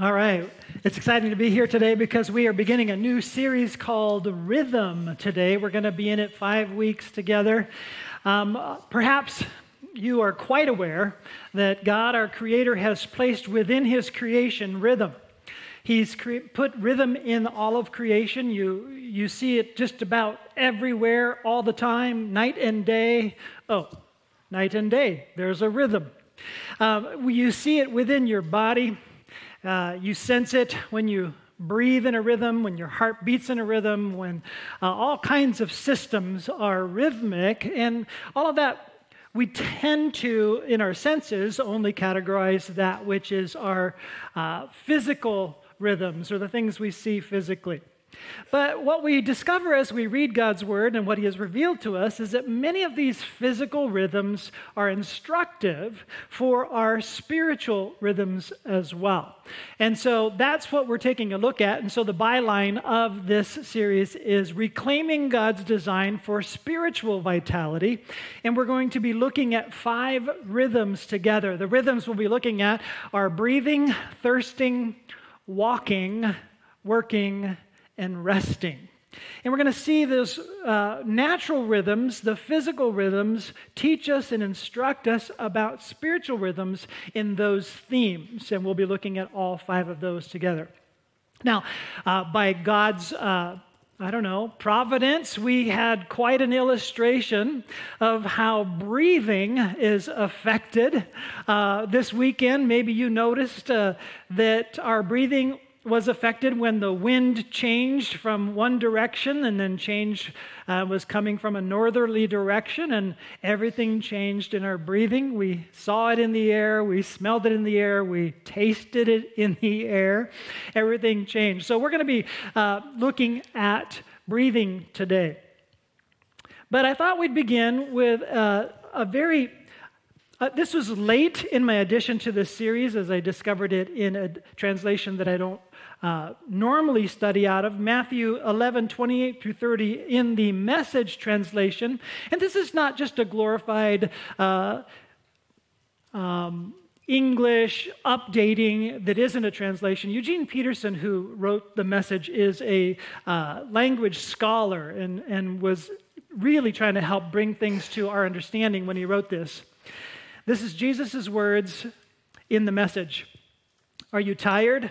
All right. It's exciting to be here today because we are beginning a new series called Rhythm today. We're going to be in it five weeks together. Um, perhaps you are quite aware that God, our Creator, has placed within His creation rhythm. He's cre- put rhythm in all of creation. You, you see it just about everywhere, all the time, night and day. Oh, night and day. There's a rhythm. Um, you see it within your body. Uh, you sense it when you breathe in a rhythm, when your heart beats in a rhythm, when uh, all kinds of systems are rhythmic, and all of that we tend to, in our senses, only categorize that which is our uh, physical rhythms or the things we see physically. But what we discover as we read God's word and what He has revealed to us is that many of these physical rhythms are instructive for our spiritual rhythms as well. And so that's what we're taking a look at. And so the byline of this series is Reclaiming God's Design for Spiritual Vitality. And we're going to be looking at five rhythms together. The rhythms we'll be looking at are breathing, thirsting, walking, working, and resting. And we're going to see those uh, natural rhythms, the physical rhythms, teach us and instruct us about spiritual rhythms in those themes. And we'll be looking at all five of those together. Now, uh, by God's uh, I don't know, providence, we had quite an illustration of how breathing is affected. Uh, this weekend, maybe you noticed uh, that our breathing was affected when the wind changed from one direction and then changed uh, was coming from a northerly direction and everything changed in our breathing. We saw it in the air we smelled it in the air we tasted it in the air. Everything changed. So we're going to be uh, looking at breathing today. But i thought we'd begin with uh, a very uh, this was late in my addition to this series as I discovered it in a translation that I don't uh, normally study out of, Matthew 11, 28 through 30, in the message translation. And this is not just a glorified uh, um, English updating that isn't a translation. Eugene Peterson, who wrote the message, is a uh, language scholar and, and was really trying to help bring things to our understanding when he wrote this. This is Jesus' words in the message Are you tired?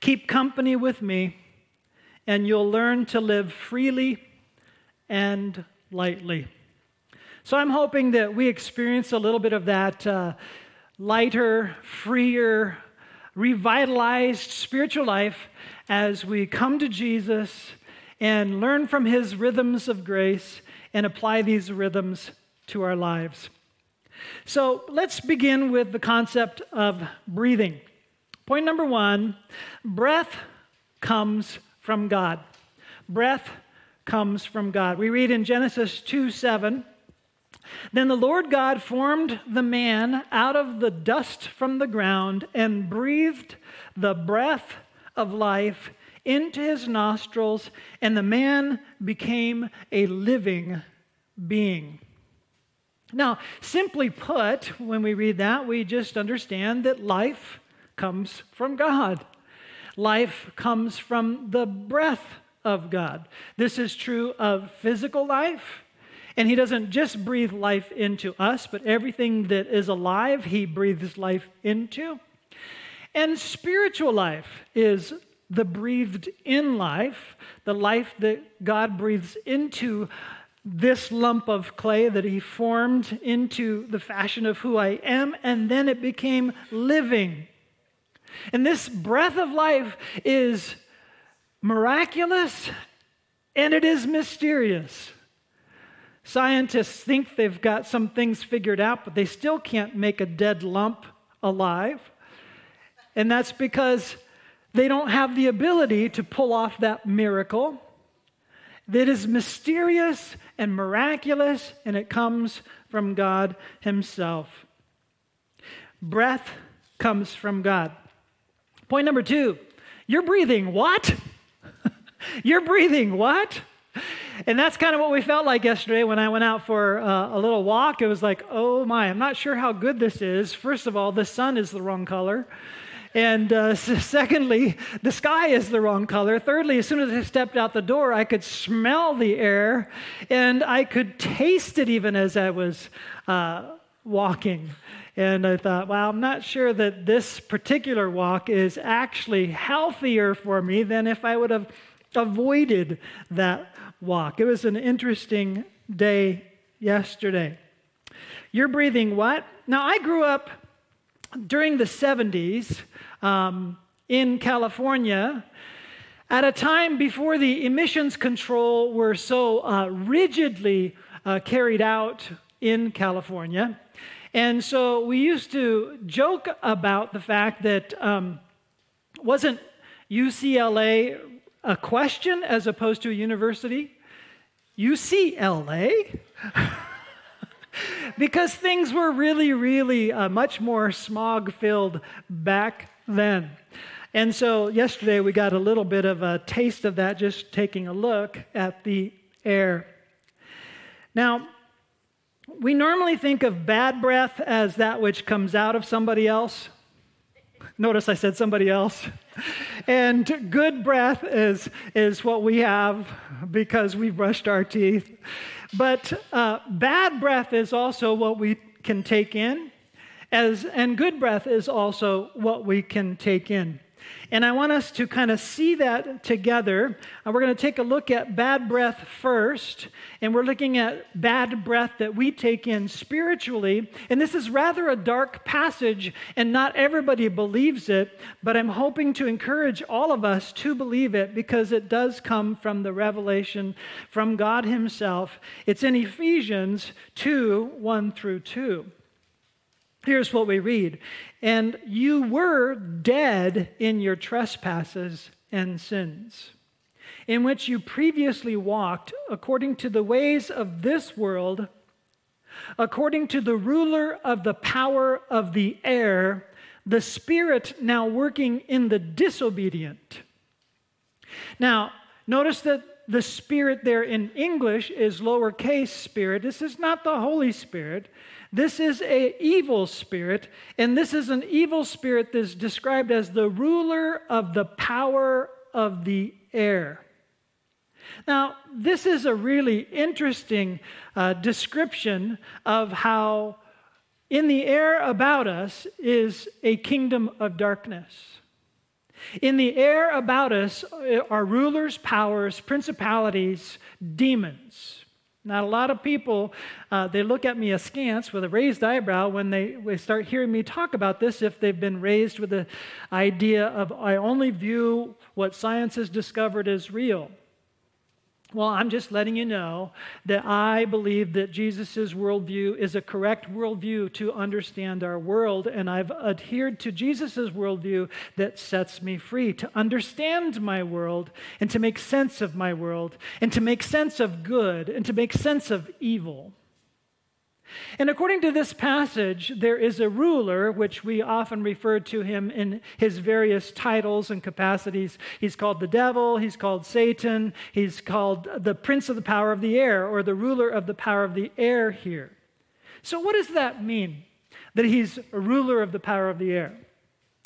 Keep company with me, and you'll learn to live freely and lightly. So I'm hoping that we experience a little bit of that uh, lighter, freer, revitalized spiritual life as we come to Jesus and learn from his rhythms of grace and apply these rhythms to our lives. So let's begin with the concept of breathing. Point number one breath comes from God. Breath comes from God. We read in Genesis 2 7. Then the Lord God formed the man out of the dust from the ground and breathed the breath of life into his nostrils, and the man became a living being. Now, simply put, when we read that, we just understand that life comes from God. Life comes from the breath of God. This is true of physical life. And he doesn't just breathe life into us, but everything that is alive, he breathes life into. And spiritual life is the breathed in life, the life that God breathes into this lump of clay that he formed into the fashion of who I am, and then it became living and this breath of life is miraculous and it is mysterious. Scientists think they've got some things figured out, but they still can't make a dead lump alive. And that's because they don't have the ability to pull off that miracle that is mysterious and miraculous, and it comes from God Himself. Breath comes from God. Point number two you're breathing what? you're breathing what? And that's kind of what we felt like yesterday when I went out for uh, a little walk. It was like, oh my, I'm not sure how good this is. First of all, the sun is the wrong color. And uh, secondly, the sky is the wrong color. Thirdly, as soon as I stepped out the door, I could smell the air and I could taste it even as I was uh, walking. And I thought, well, I'm not sure that this particular walk is actually healthier for me than if I would have avoided that walk. It was an interesting day yesterday. You're breathing what? Now, I grew up during the 70s um, in California at a time before the emissions control were so uh, rigidly uh, carried out in California. And so we used to joke about the fact that um, wasn't UCLA a question as opposed to a university? UCLA? because things were really, really uh, much more smog filled back then. And so yesterday we got a little bit of a taste of that just taking a look at the air. Now, we normally think of bad breath as that which comes out of somebody else. Notice I said somebody else. And good breath is, is what we have because we've brushed our teeth. But uh, bad breath is also what we can take in, as, and good breath is also what we can take in. And I want us to kind of see that together. Uh, we're going to take a look at bad breath first, and we're looking at bad breath that we take in spiritually. And this is rather a dark passage, and not everybody believes it, but I'm hoping to encourage all of us to believe it because it does come from the revelation from God Himself. It's in Ephesians 2 1 through 2. Here's what we read And you were dead in your trespasses and sins, in which you previously walked according to the ways of this world, according to the ruler of the power of the air, the spirit now working in the disobedient. Now, notice that the spirit there in English is lowercase spirit. This is not the Holy Spirit. This is an evil spirit, and this is an evil spirit that's described as the ruler of the power of the air. Now, this is a really interesting uh, description of how in the air about us is a kingdom of darkness. In the air about us are rulers, powers, principalities, demons. Not a lot of people, uh, they look at me askance with a raised eyebrow when they, they start hearing me talk about this if they've been raised with the idea of, I only view what science has discovered as real. Well, I'm just letting you know that I believe that Jesus' worldview is a correct worldview to understand our world, and I've adhered to Jesus' worldview that sets me free to understand my world and to make sense of my world and to make sense of good and to make sense of evil. And according to this passage, there is a ruler, which we often refer to him in his various titles and capacities. He's called the devil, he's called Satan, he's called the prince of the power of the air, or the ruler of the power of the air here. So, what does that mean? That he's a ruler of the power of the air?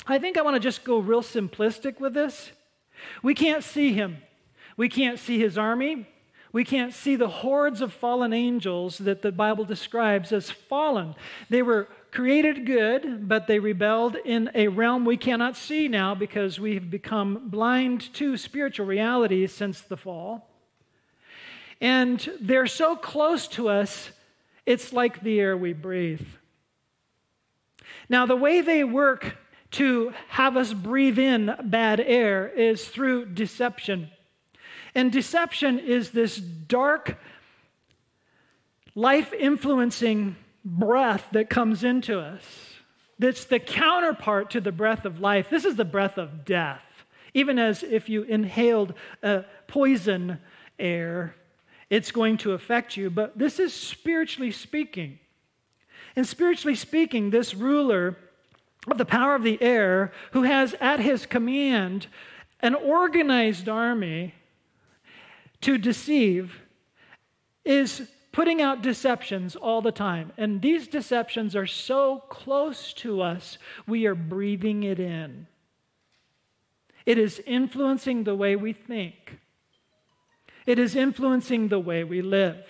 I think I want to just go real simplistic with this. We can't see him, we can't see his army. We can't see the hordes of fallen angels that the Bible describes as fallen. They were created good, but they rebelled in a realm we cannot see now because we've become blind to spiritual realities since the fall. And they're so close to us, it's like the air we breathe. Now, the way they work to have us breathe in bad air is through deception. And deception is this dark, life influencing breath that comes into us. that's the counterpart to the breath of life. This is the breath of death. Even as if you inhaled a poison air, it's going to affect you. But this is spiritually speaking. And spiritually speaking, this ruler of the power of the air, who has at his command an organized army to deceive, is putting out deceptions all the time. And these deceptions are so close to us, we are breathing it in. It is influencing the way we think, it is influencing the way we live.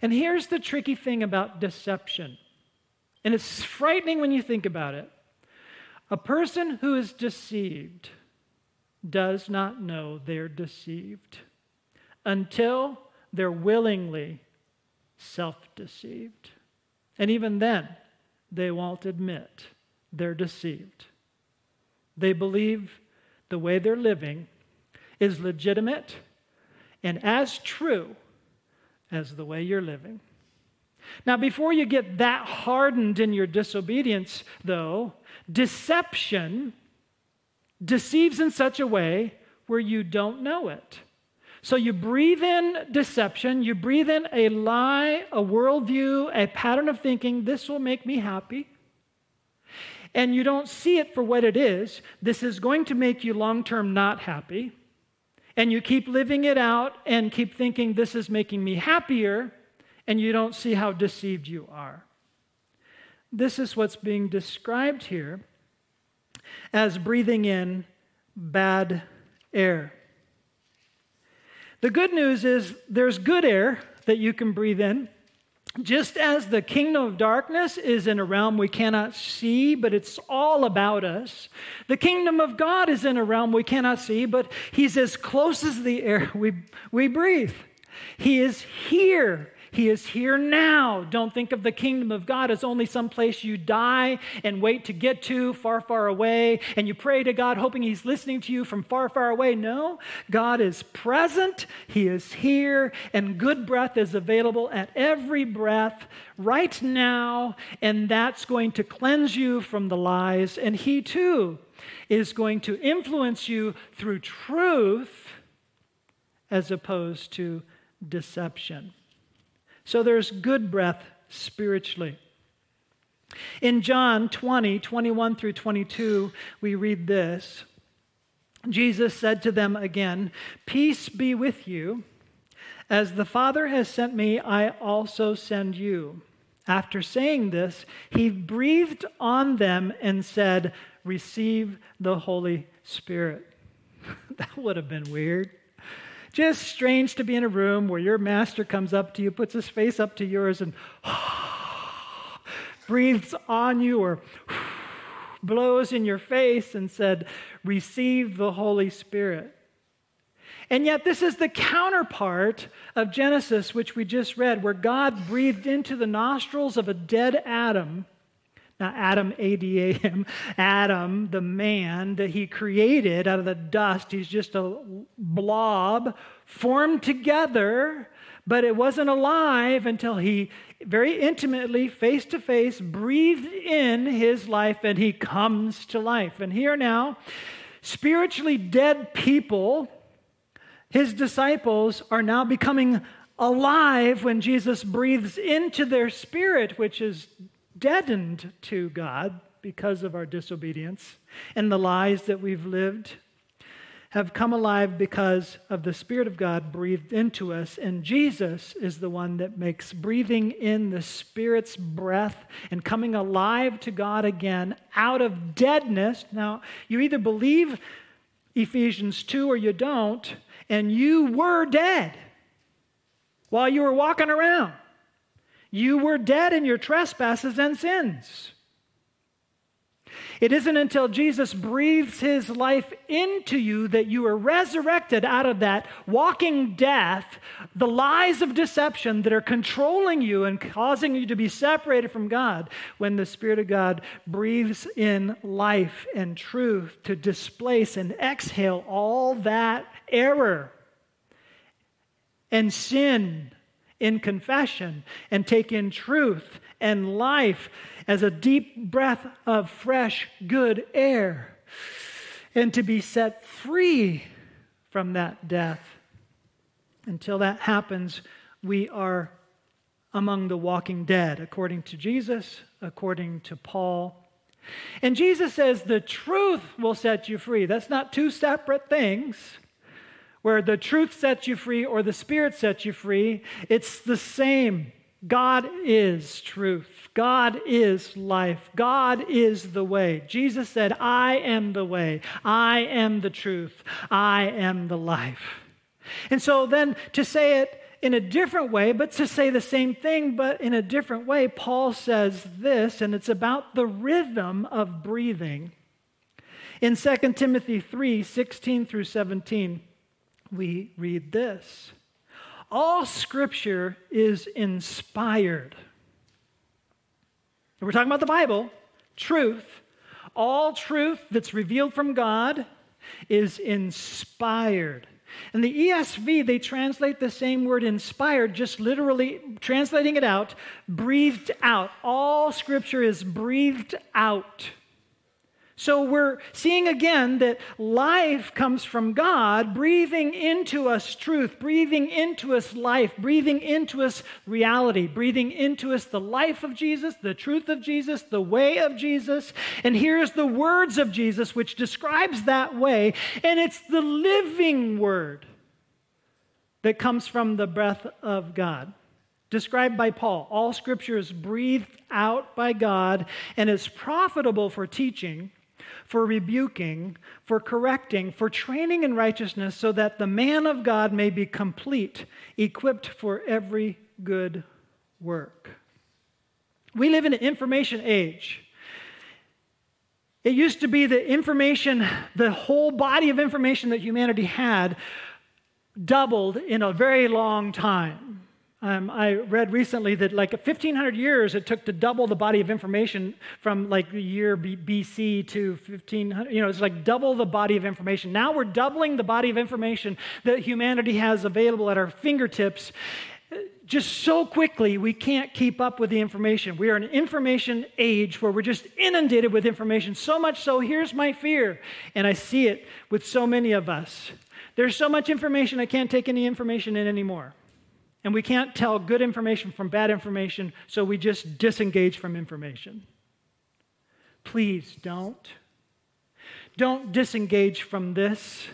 And here's the tricky thing about deception, and it's frightening when you think about it. A person who is deceived does not know they're deceived until they're willingly self deceived. And even then, they won't admit they're deceived. They believe the way they're living is legitimate and as true as the way you're living. Now, before you get that hardened in your disobedience, though, deception deceives in such a way where you don't know it. So you breathe in deception, you breathe in a lie, a worldview, a pattern of thinking, this will make me happy. And you don't see it for what it is. This is going to make you long term not happy. And you keep living it out and keep thinking, this is making me happier. And you don't see how deceived you are. This is what's being described here as breathing in bad air. The good news is there's good air that you can breathe in. Just as the kingdom of darkness is in a realm we cannot see, but it's all about us, the kingdom of God is in a realm we cannot see, but He's as close as the air we, we breathe. He is here. He is here now. Don't think of the kingdom of God as only some place you die and wait to get to far, far away, and you pray to God hoping He's listening to you from far, far away. No, God is present, He is here, and good breath is available at every breath right now, and that's going to cleanse you from the lies, and He too is going to influence you through truth as opposed to deception. So there's good breath spiritually. In John 20, 21 through 22, we read this Jesus said to them again, Peace be with you. As the Father has sent me, I also send you. After saying this, he breathed on them and said, Receive the Holy Spirit. that would have been weird. Just strange to be in a room where your master comes up to you, puts his face up to yours, and breathes on you or blows in your face and said, Receive the Holy Spirit. And yet, this is the counterpart of Genesis, which we just read, where God breathed into the nostrils of a dead Adam now, Adam, A D A M, Adam, the man that he created out of the dust, he's just a blob formed together, but it wasn't alive until he very intimately, face to face, breathed in his life and he comes to life. And here now, spiritually dead people, his disciples, are now becoming alive when Jesus breathes into their spirit, which is deadened to God because of our disobedience and the lies that we've lived have come alive because of the Spirit of God breathed into us. And Jesus is the one that makes breathing in the Spirit's breath and coming alive to God again out of deadness. Now, you either believe Ephesians 2 or you don't, and you were dead while you were walking around. You were dead in your trespasses and sins. It isn't until Jesus breathes his life into you that you are resurrected out of that walking death, the lies of deception that are controlling you and causing you to be separated from God, when the Spirit of God breathes in life and truth to displace and exhale all that error and sin in confession and take in truth and life as a deep breath of fresh, good air, and to be set free from that death. Until that happens, we are among the walking dead, according to Jesus, according to Paul. And Jesus says the truth will set you free. That's not two separate things where the truth sets you free or the Spirit sets you free. It's the same. God is truth. God is life. God is the way. Jesus said, I am the way. I am the truth. I am the life. And so then to say it in a different way, but to say the same thing, but in a different way, Paul says this, and it's about the rhythm of breathing. In 2 Timothy 3 16 through 17, we read this All scripture is inspired. We're talking about the Bible, truth. All truth that's revealed from God is inspired. In the ESV, they translate the same word inspired, just literally translating it out, breathed out. All scripture is breathed out. So we're seeing again that life comes from God, breathing into us truth, breathing into us life, breathing into us reality, breathing into us the life of Jesus, the truth of Jesus, the way of Jesus. And here's the words of Jesus, which describes that way. And it's the living word that comes from the breath of God described by Paul. All scripture is breathed out by God and is profitable for teaching, for rebuking, for correcting, for training in righteousness, so that the man of God may be complete, equipped for every good work. We live in an information age. It used to be the information, the whole body of information that humanity had doubled in a very long time. Um, I read recently that like 1500 years it took to double the body of information from like the year B- BC to 1500. You know, it's like double the body of information. Now we're doubling the body of information that humanity has available at our fingertips. Just so quickly, we can't keep up with the information. We are in an information age where we're just inundated with information. So much so, here's my fear, and I see it with so many of us. There's so much information, I can't take any information in anymore. And we can't tell good information from bad information, so we just disengage from information. Please don't. Don't disengage from this.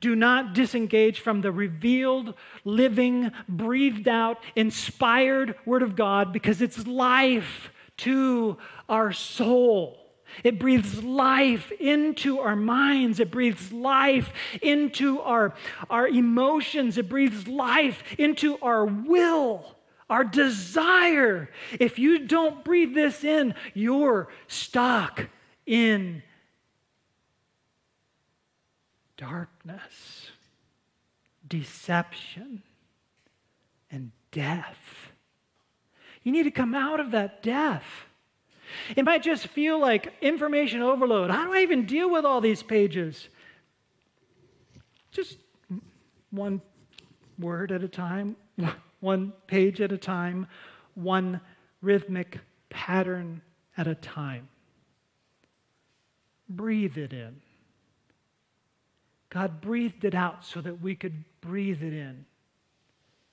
Do not disengage from the revealed, living, breathed out, inspired Word of God because it's life to our soul. It breathes life into our minds. It breathes life into our, our emotions. It breathes life into our will, our desire. If you don't breathe this in, you're stuck in darkness, deception, and death. You need to come out of that death. It might just feel like information overload. How do I even deal with all these pages? Just one word at a time, one page at a time, one rhythmic pattern at a time. Breathe it in. God breathed it out so that we could breathe it in.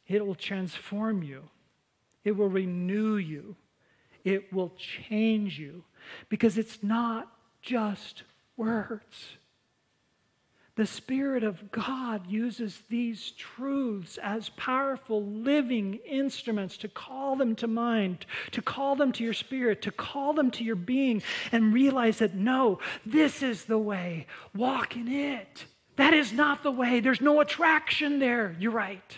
It will transform you, it will renew you it will change you because it's not just words. The Spirit of God uses these truths as powerful living instruments to call them to mind, to call them to your spirit, to call them to your being, and realize that no, this is the way. Walk in it. That is not the way. There's no attraction there. You're right.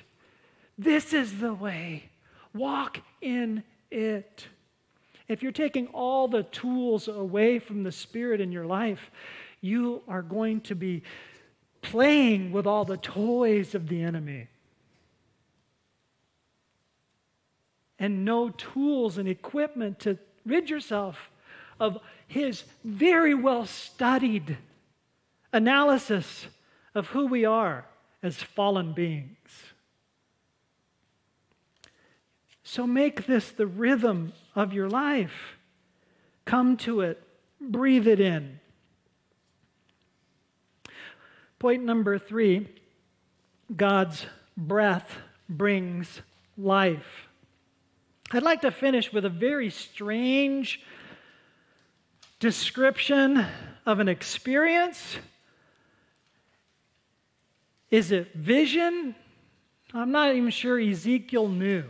This is the way. Walk in it. If you're taking all the tools away from the Spirit in your life, you are going to be playing with all the toys of the enemy. And no tools and equipment to rid yourself of his very well studied analysis of who we are as fallen beings. So make this the rhythm of your life. Come to it, breathe it in. Point number three God's breath brings life. I'd like to finish with a very strange description of an experience. Is it vision? I'm not even sure Ezekiel knew.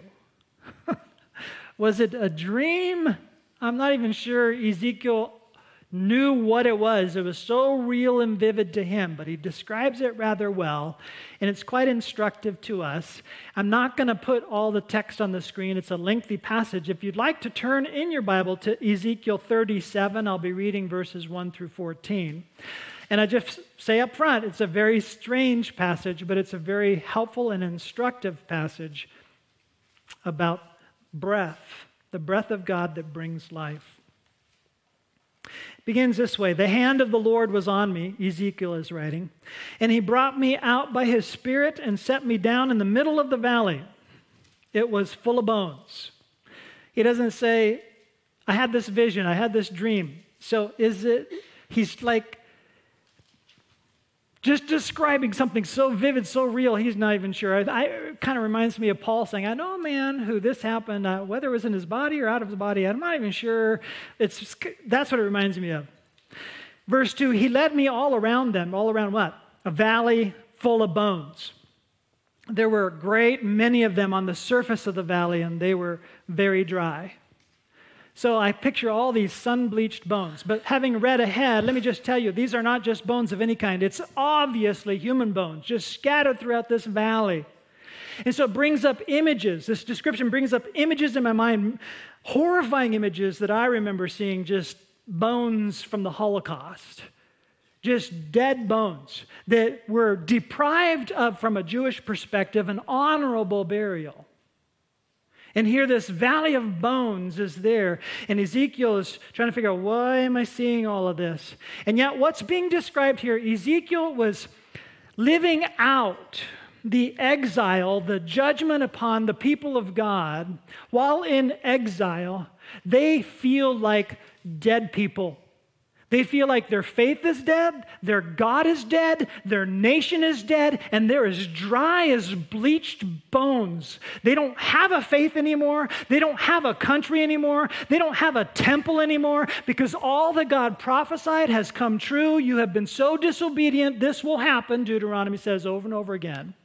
was it a dream? I'm not even sure Ezekiel knew what it was. It was so real and vivid to him, but he describes it rather well, and it's quite instructive to us. I'm not going to put all the text on the screen, it's a lengthy passage. If you'd like to turn in your Bible to Ezekiel 37, I'll be reading verses 1 through 14. And I just say up front, it's a very strange passage, but it's a very helpful and instructive passage about breath, the breath of God that brings life It begins this way The hand of the Lord was on me, Ezekiel is writing, and he brought me out by his spirit and set me down in the middle of the valley. It was full of bones. He doesn't say, I had this vision, I had this dream. So is it, he's like just describing something so vivid, so real, he's not even sure. I, I it kind of reminds me of Paul saying, I know a man who this happened, uh, whether it was in his body or out of his body, I'm not even sure. It's just, that's what it reminds me of. Verse 2 He led me all around them. All around what? A valley full of bones. There were a great many of them on the surface of the valley, and they were very dry. So I picture all these sun bleached bones. But having read ahead, let me just tell you, these are not just bones of any kind. It's obviously human bones, just scattered throughout this valley. And so it brings up images. This description brings up images in my mind, horrifying images that I remember seeing just bones from the Holocaust. Just dead bones that were deprived of, from a Jewish perspective, an honorable burial. And here, this valley of bones is there. And Ezekiel is trying to figure out why am I seeing all of this? And yet, what's being described here, Ezekiel was living out the exile, the judgment upon the people of God. While in exile, they feel like dead people. They feel like their faith is dead, their God is dead, their nation is dead, and they're as dry as bleached bones. They don't have a faith anymore. They don't have a country anymore. They don't have a temple anymore because all that God prophesied has come true. You have been so disobedient, this will happen, Deuteronomy says over and over again.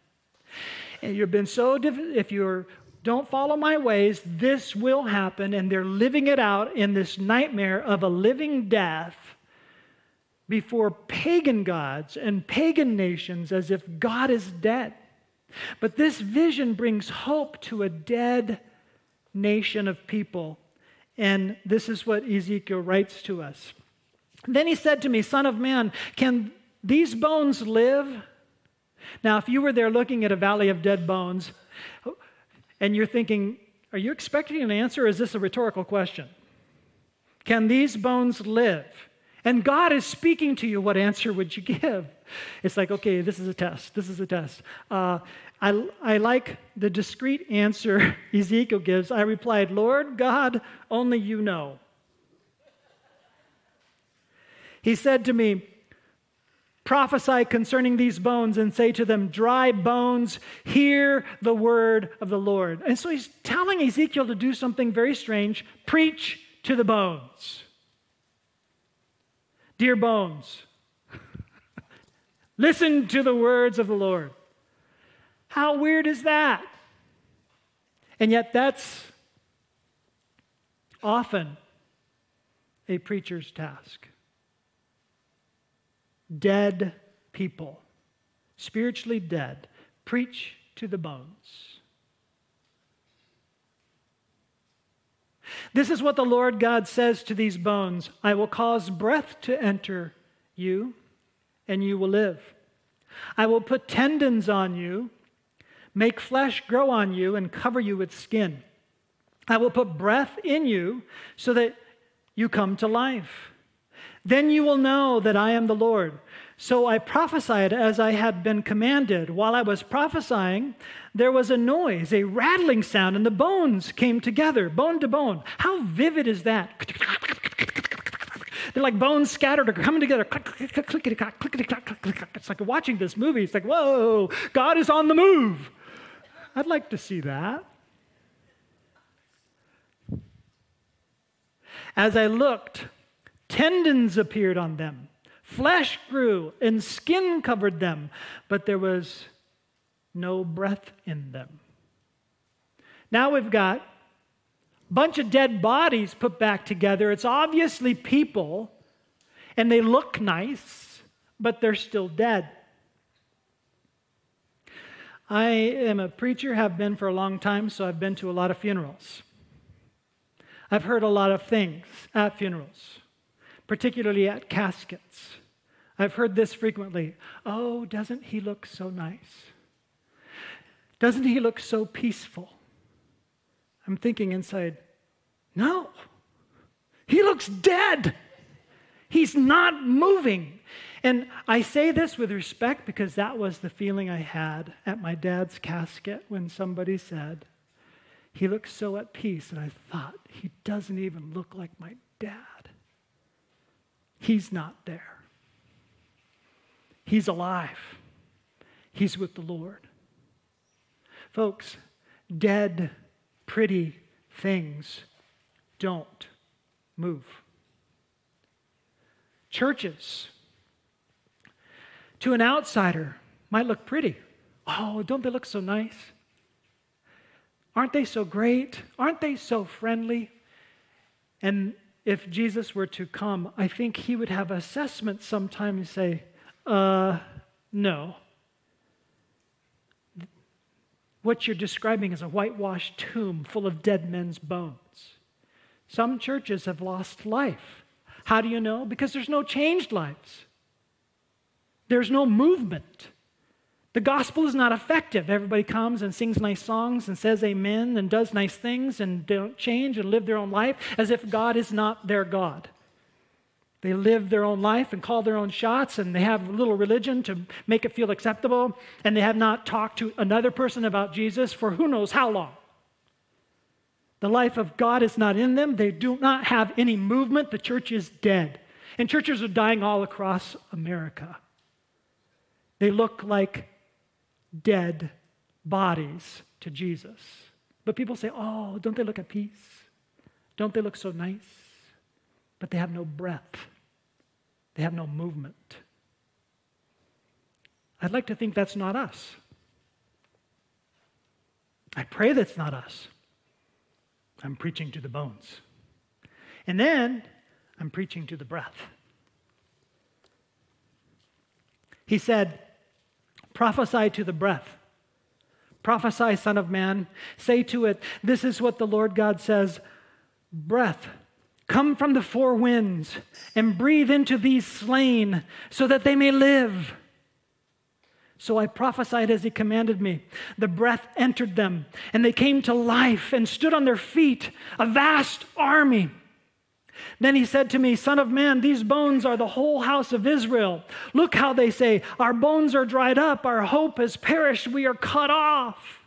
And you've been so, if you're don't follow my ways, this will happen. And they're living it out in this nightmare of a living death before pagan gods and pagan nations as if God is dead. But this vision brings hope to a dead nation of people. And this is what Ezekiel writes to us. Then he said to me, Son of man, can these bones live? Now, if you were there looking at a valley of dead bones and you're thinking, Are you expecting an answer? Is this a rhetorical question? Can these bones live? And God is speaking to you, what answer would you give? It's like, okay, this is a test. This is a test. Uh, I, I like the discreet answer Ezekiel gives. I replied, Lord God, only you know. He said to me, Prophesy concerning these bones and say to them, Dry bones, hear the word of the Lord. And so he's telling Ezekiel to do something very strange preach to the bones. Dear bones, listen to the words of the Lord. How weird is that? And yet, that's often a preacher's task. Dead people, spiritually dead, preach to the bones. This is what the Lord God says to these bones I will cause breath to enter you, and you will live. I will put tendons on you, make flesh grow on you, and cover you with skin. I will put breath in you so that you come to life. Then you will know that I am the Lord. So I prophesied as I had been commanded. While I was prophesying, there was a noise, a rattling sound, and the bones came together, bone to bone. How vivid is that? They're like bones scattered or coming together. It's like watching this movie. It's like, whoa, God is on the move. I'd like to see that. As I looked, tendons appeared on them, flesh grew, and skin covered them, but there was no breath in them. Now we've got a bunch of dead bodies put back together. It's obviously people, and they look nice, but they're still dead. I am a preacher, have been for a long time, so I've been to a lot of funerals. I've heard a lot of things at funerals, particularly at caskets. I've heard this frequently Oh, doesn't he look so nice? Doesn't he look so peaceful? I'm thinking inside, no, he looks dead. He's not moving. And I say this with respect because that was the feeling I had at my dad's casket when somebody said, he looks so at peace. And I thought, he doesn't even look like my dad. He's not there. He's alive. He's with the Lord. Folks, dead, pretty things don't move. Churches, to an outsider, might look pretty. Oh, don't they look so nice? Aren't they so great? Aren't they so friendly? And if Jesus were to come, I think he would have assessment sometime and say, uh, no. What you're describing is a whitewashed tomb full of dead men's bones. Some churches have lost life. How do you know? Because there's no changed lives. There's no movement. The gospel is not effective. Everybody comes and sings nice songs and says amen and does nice things and don't change and live their own life as if God is not their God. They live their own life and call their own shots and they have a little religion to make it feel acceptable and they have not talked to another person about Jesus for who knows how long. The life of God is not in them. They do not have any movement. The church is dead. And churches are dying all across America. They look like dead bodies to Jesus. But people say, oh, don't they look at peace? Don't they look so nice? But they have no breath, they have no movement. I'd like to think that's not us. I pray that's not us. I'm preaching to the bones. And then I'm preaching to the breath. He said, Prophesy to the breath. Prophesy, Son of Man. Say to it, This is what the Lord God says Breath, come from the four winds and breathe into these slain so that they may live. So I prophesied as he commanded me. The breath entered them, and they came to life and stood on their feet, a vast army. Then he said to me, Son of man, these bones are the whole house of Israel. Look how they say, Our bones are dried up, our hope has perished, we are cut off.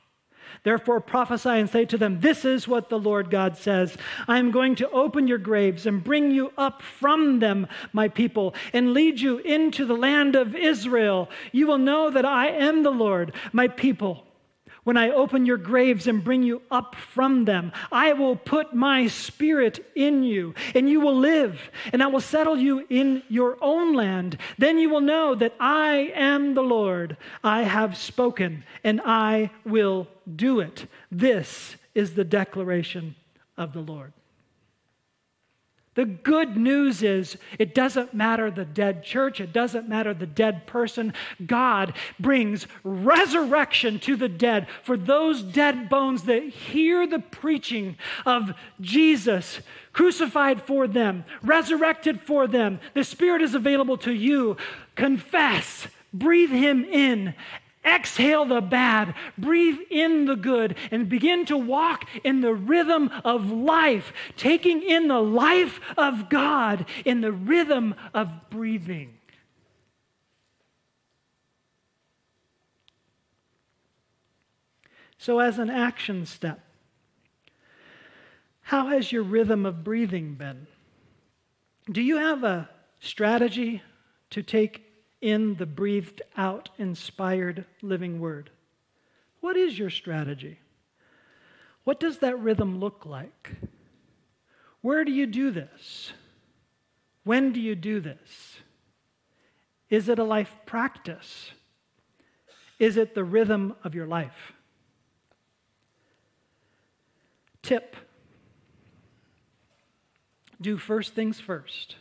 Therefore prophesy and say to them, This is what the Lord God says I am going to open your graves and bring you up from them, my people, and lead you into the land of Israel. You will know that I am the Lord, my people when I open your graves and bring you up from them. I will put my spirit in you, and you will live, and I will settle you in your own land. Then you will know that I am the Lord. I have spoken, and I will do it. This is the declaration of the Lord. The good news is it doesn't matter the dead church, it doesn't matter the dead person. God brings resurrection to the dead for those dead bones that hear the preaching of Jesus crucified for them, resurrected for them. The Spirit is available to you. Confess, breathe Him in, Exhale the bad, breathe in the good, and begin to walk in the rhythm of life, taking in the life of God in the rhythm of breathing. So, as an action step, how has your rhythm of breathing been? Do you have a strategy to take in the breathed out, inspired living word? What is your strategy? What does that rhythm look like? Where do you do this? When do you do this? Is it a life practice? Is it the rhythm of your life? Tip do first things first.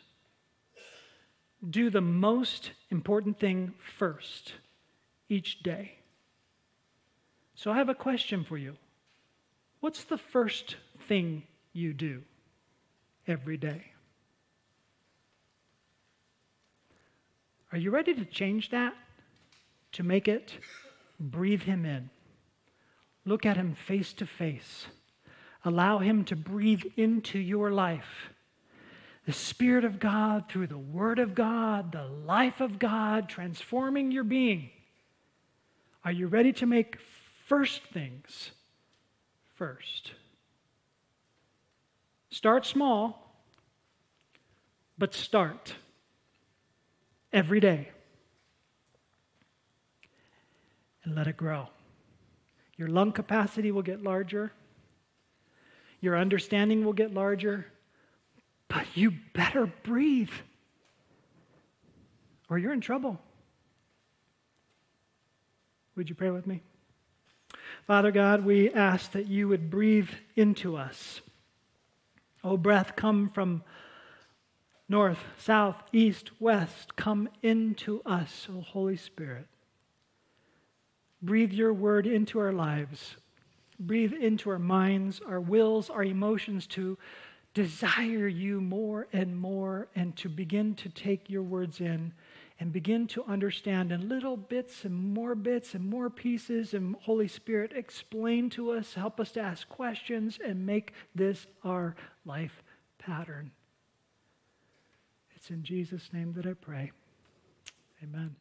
Do the most important thing first each day. So I have a question for you. What's the first thing you do every day? Are you ready to change that? To make it breathe Him in. Look at Him face to face. Allow Him to breathe into your life. The Spirit of God through the Word of God, the life of God, transforming your being. Are you ready to make first things first? Start small, but start every day and let it grow. Your lung capacity will get larger, your understanding will get larger, but you better breathe or you're in trouble. Would you pray with me? Father God, we ask that you would breathe into us. Oh, breath, come from north, south, east, west. Come into us, O Holy Spirit. Breathe your word into our lives. Breathe into our minds, our wills, our emotions to desire you more and more and to begin to take your words in and begin to understand in little bits and more bits and more pieces. And Holy Spirit, explain to us, help us to ask questions, and make this our life pattern. It's in Jesus' name that I pray. Amen.